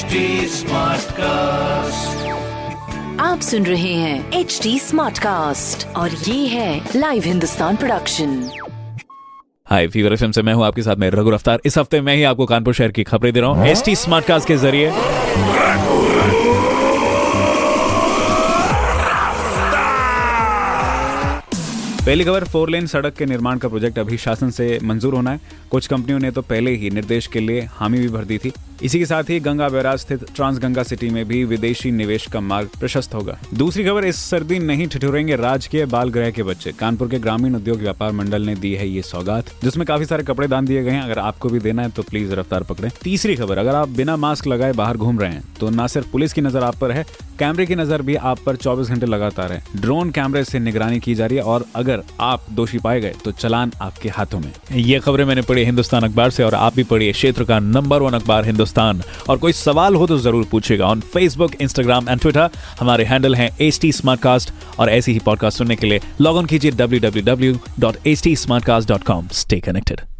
HD Smartcast. आप सुन रहे हैं एच डी स्मार्ट कास्ट और ये है live Hindustan production hi fever FM से मैं हूँ आपके साथ मैं रघु रफ्तार। इस हफ़्ते मैं ही आपको कानपुर शहर की खबरें दे रहा हूँ एच टी स्मार्ट कास्ट के ज़रिए। पहली खबर फोर लेन सड़क के निर्माण का प्रोजेक्ट अभी शासन से मंजूर होना है। कुछ कंपनियों ने तो पहले ही निर्देश के लिए हामी भी भर दी थी। इसी के साथ ही गंगा बैराज स्थित ट्रांस गंगा सिटी में भी विदेशी निवेश का मार्ग प्रशस्त होगा। दूसरी खबर, इस सर्दी नहीं ठिठुरेंगे राजकीय बाल गृह के बच्चे। कानपुर के ग्रामीण उद्योग व्यापार मंडल ने दी है ये सौगात, जिसमें काफ़ी सारे कपड़े दान दिए गए हैं। अगर आपको भी देना है तो प्लीज़ रफ्तार पकड़े। तीसरी खबर, अगर आप बिना मास्क लगाए बाहर घूम रहे हैं तो न सिर्फ़ पुलिस की नज़र आप पर है कैमरे की नज़र भी आप पर 24 घंटे लगातार है। ड्रोन कैमरे से निगरानी की जा रही है और अगर आप दोषी पाए गए तो चलान आपके हाथों में। ये खबरें मैंने पढ़ी हिंदुस्तान अखबार से और आप भी पढ़िए क्षेत्र का नंबर वन अखबार हिंदुस्तान। और कोई सवाल हो तो ज़रूर पूछेगा on Facebook Instagram and Twitter हमारे हैंडल है एच टी और ऐसी ही पॉडकास्ट सुनने के लिए लॉग ऑन कीजिए W W W dot H T smart cast dot com stay connected